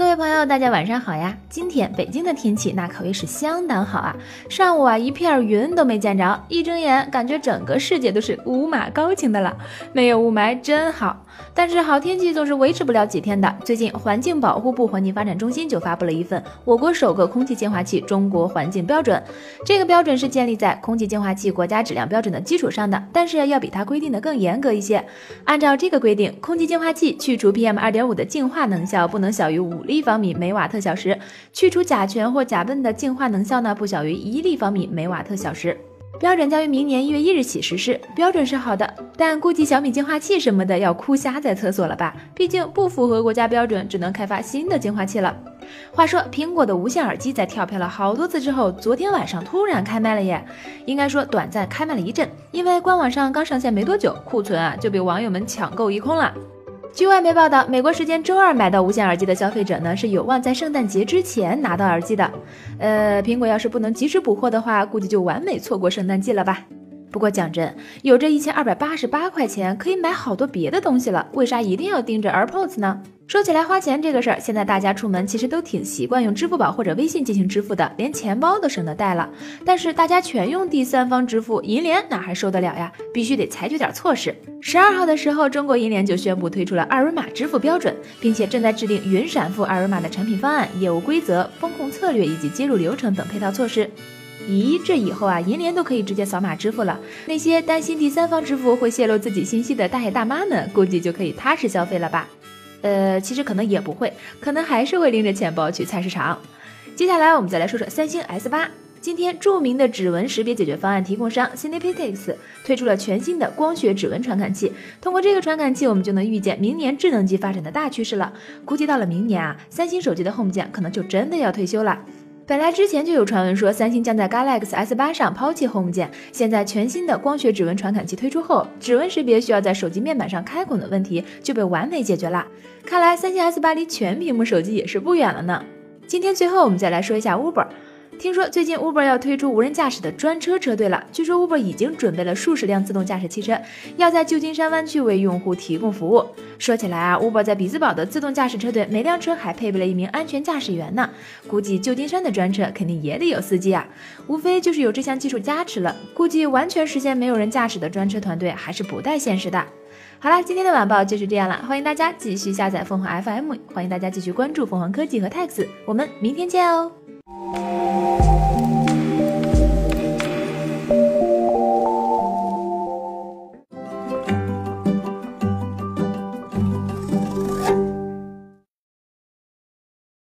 各位朋友，大家晚上好呀！今天北京的天气那可谓是相当好啊，上午啊一片云都没见着，一睁眼感觉整个世界都是五马高清的了，没有雾霾真好。但是好天气总是维持不了几天的。最近，环境保护部环境发展中心就发布了一份我国首个空气净化器中国环境标准。这个标准是建立在空气净化器国家质量标准的基础上的，但是要比它规定的更严格一些。按照这个规定，空气净化器去除 PM 二点五的净化能效不能小于五立方米每瓦特小时，去除甲醛或甲苯的净化能效呢不小于一立方米每瓦特小时。标准将于明年一月一日起实施。标准是好的，但估计小米净化器什么的要哭瞎在厕所了吧？毕竟不符合国家标准，只能开发新的净化器了。话说，苹果的无线耳机在跳票了好多次之后，昨天晚上突然开卖了耶！应该说短暂开卖了一阵，因为官网上刚上线没多久，库存啊就被网友们抢购一空了。据外媒报道，美国时间周二买到无线耳机的消费者呢，是有望在圣诞节之前拿到耳机的。呃，苹果要是不能及时补货的话，估计就完美错过圣诞季了吧。不过讲真，有这一千二百八十八块钱，可以买好多别的东西了，为啥一定要盯着 AirPods 呢？说起来花钱这个事儿，现在大家出门其实都挺习惯用支付宝或者微信进行支付的，连钱包都省得带了。但是大家全用第三方支付，银联哪还受得了呀？必须得采取点措施。十二号的时候，中国银联就宣布推出了二维码支付标准，并且正在制定云闪付二维码的产品方案、业务规则、风控策略以及接入流程等配套措施。咦，这以后啊，银联都可以直接扫码支付了。那些担心第三方支付会泄露自己信息的大爷大妈们，估计就可以踏实消费了吧？呃，其实可能也不会，可能还是会拎着钱包去菜市场。接下来我们再来说说三星 S 八。今天，著名的指纹识别解决方案提供商 Cinepix 推出了全新的光学指纹传感器。通过这个传感器，我们就能预见明年智能机发展的大趋势了。估计到了明年啊，三星手机的 Home 键可能就真的要退休了。本来之前就有传闻说三星将在 Galaxy S 八上抛弃 Home 键，现在全新的光学指纹传感器推出后，指纹识别需要在手机面板上开孔的问题就被完美解决了。看来三星 S 八离全屏幕手机也是不远了呢。今天最后我们再来说一下 Uber。听说最近 Uber 要推出无人驾驶的专车车队了。据说 Uber 已经准备了数十辆自动驾驶汽车，要在旧金山湾区为用户提供服务。说起来啊，Uber 在比兹堡的自动驾驶车队，每辆车还配备了一名安全驾驶员呢。估计旧金山的专车肯定也得有司机啊，无非就是有这项技术加持了。估计完全实现没有人驾驶的专车团队还是不带现实的。好了，今天的晚报就是这样了，欢迎大家继续下载凤凰 FM，欢迎大家继续关注凤凰科技和 Tax，我们明天见哦。